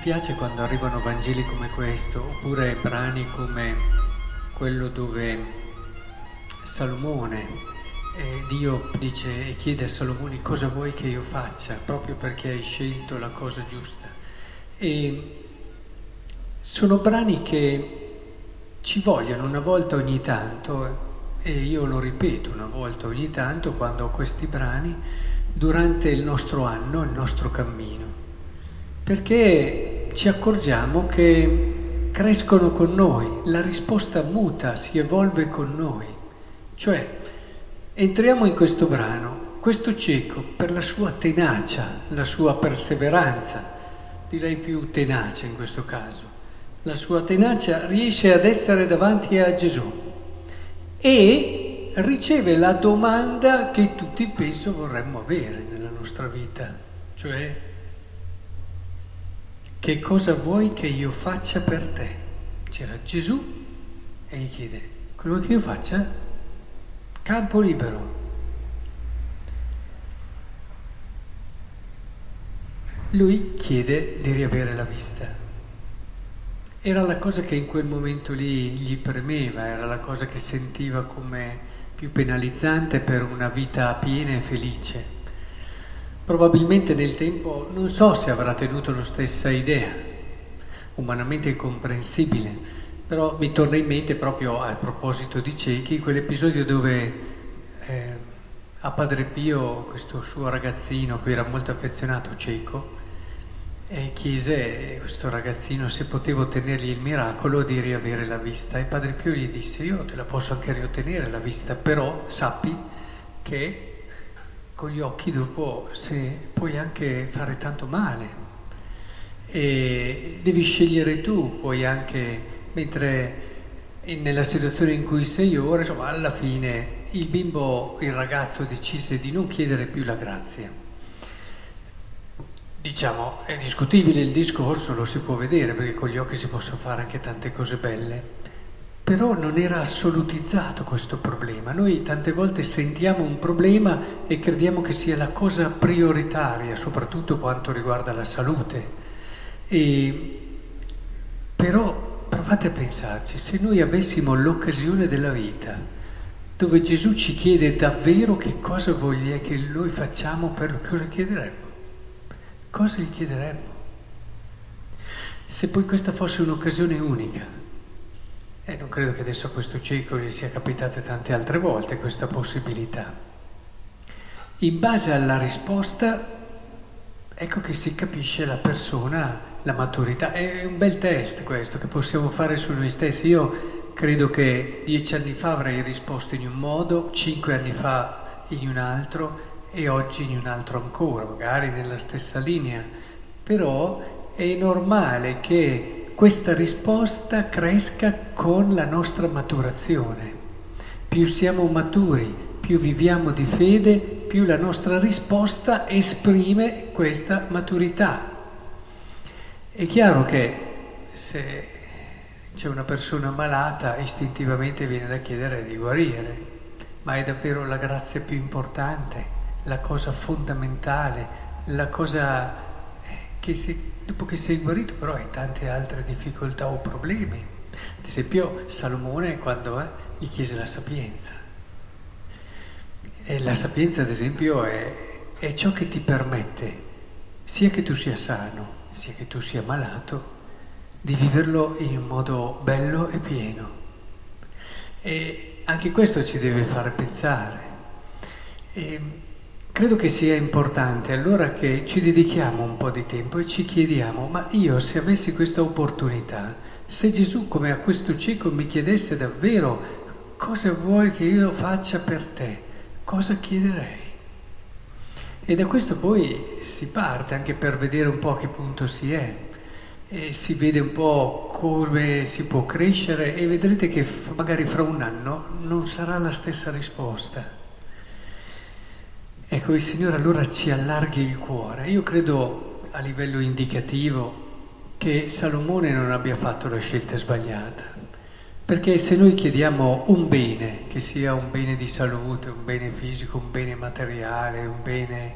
piace quando arrivano Vangeli come questo, oppure brani come quello dove Salomone, eh, Dio dice e chiede a Salomone cosa vuoi che io faccia, proprio perché hai scelto la cosa giusta. E sono brani che ci vogliono una volta ogni tanto, e io lo ripeto una volta ogni tanto quando ho questi brani, durante il nostro anno, il nostro cammino, perché ci accorgiamo che crescono con noi, la risposta muta, si evolve con noi. Cioè, entriamo in questo brano, questo cieco per la sua tenacia, la sua perseveranza, direi più tenacia in questo caso, la sua tenacia riesce ad essere davanti a Gesù e riceve la domanda che tutti penso vorremmo avere nella nostra vita, cioè che cosa vuoi che io faccia per te? C'era Gesù e gli chiede, quello che io faccia? Campo libero. Lui chiede di riavere la vista. Era la cosa che in quel momento lì gli premeva, era la cosa che sentiva come più penalizzante per una vita piena e felice. Probabilmente nel tempo non so se avrà tenuto la stessa idea, umanamente comprensibile, però mi torna in mente proprio a proposito di ciechi quell'episodio dove eh, a Padre Pio, questo suo ragazzino, che era molto affezionato cieco, e chiese questo ragazzino se poteva ottenergli il miracolo di riavere la vista. E Padre Pio gli disse io te la posso anche riottenere la vista, però sappi che con gli occhi dopo se puoi anche fare tanto male. E devi scegliere tu, puoi anche, mentre nella situazione in cui sei ora, insomma alla fine il bimbo, il ragazzo decise di non chiedere più la grazia. Diciamo, è discutibile il discorso, lo si può vedere perché con gli occhi si possono fare anche tante cose belle, però non era assolutizzato questo problema. Noi tante volte sentiamo un problema e crediamo che sia la cosa prioritaria, soprattutto quanto riguarda la salute. E, però provate a pensarci, se noi avessimo l'occasione della vita, dove Gesù ci chiede davvero che cosa voglia che noi facciamo per cosa chiederemmo? cosa gli chiederemmo? Se poi questa fosse un'occasione unica, e non credo che adesso a questo cieco gli sia capitata tante altre volte questa possibilità. In base alla risposta, ecco che si capisce la persona, la maturità. È un bel test questo che possiamo fare su noi stessi. Io credo che dieci anni fa avrei risposto in un modo, cinque anni fa in un altro, e oggi in un altro ancora, magari nella stessa linea, però è normale che questa risposta cresca con la nostra maturazione. Più siamo maturi, più viviamo di fede, più la nostra risposta esprime questa maturità. È chiaro che se c'è una persona malata, istintivamente viene da chiedere di guarire, ma è davvero la grazia più importante la cosa fondamentale, la cosa che si, dopo che sei guarito però hai tante altre difficoltà o problemi. Ad esempio Salomone quando eh, gli chiese la sapienza. E la sapienza ad esempio è, è ciò che ti permette, sia che tu sia sano, sia che tu sia malato, di viverlo in un modo bello e pieno. E anche questo ci deve fare pensare. E Credo che sia importante allora che ci dedichiamo un po' di tempo e ci chiediamo, ma io se avessi questa opportunità, se Gesù come a questo cieco mi chiedesse davvero cosa vuoi che io faccia per te, cosa chiederei? E da questo poi si parte anche per vedere un po' a che punto si è e si vede un po' come si può crescere e vedrete che magari fra un anno non sarà la stessa risposta. Ecco, il Signore allora ci allarghi il cuore. Io credo a livello indicativo che Salomone non abbia fatto la scelta sbagliata, perché se noi chiediamo un bene, che sia un bene di salute, un bene fisico, un bene materiale, un bene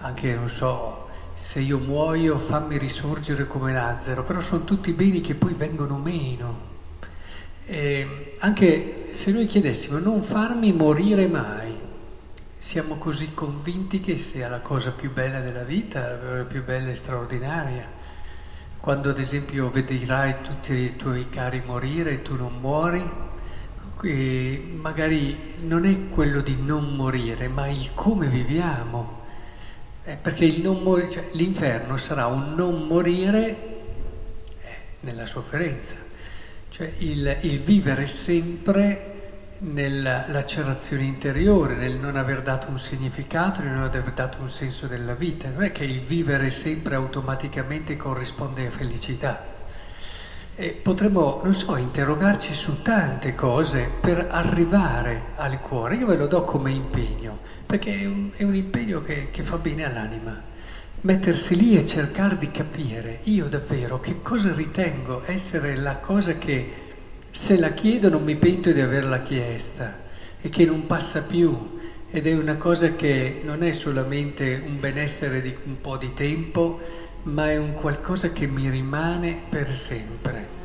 anche, non so, se io muoio fammi risorgere come Lazzaro, però sono tutti beni che poi vengono meno. E anche se noi chiedessimo non farmi morire mai, siamo così convinti che sia la cosa più bella della vita, la più bella e straordinaria. Quando ad esempio vedrai tutti i tuoi cari morire e tu non muori, magari non è quello di non morire, ma il come viviamo. Eh, perché morire, cioè, l'inferno sarà un non morire eh, nella sofferenza, cioè il, il vivere sempre nella lacerazione interiore, nel non aver dato un significato, nel non aver dato un senso della vita. Non è che il vivere sempre automaticamente corrisponde a felicità. E potremmo, non so, interrogarci su tante cose per arrivare al cuore. Io ve lo do come impegno, perché è un, è un impegno che, che fa bene all'anima. Mettersi lì e cercare di capire io davvero che cosa ritengo essere la cosa che se la chiedo non mi pento di averla chiesta e che non passa più ed è una cosa che non è solamente un benessere di un po' di tempo, ma è un qualcosa che mi rimane per sempre.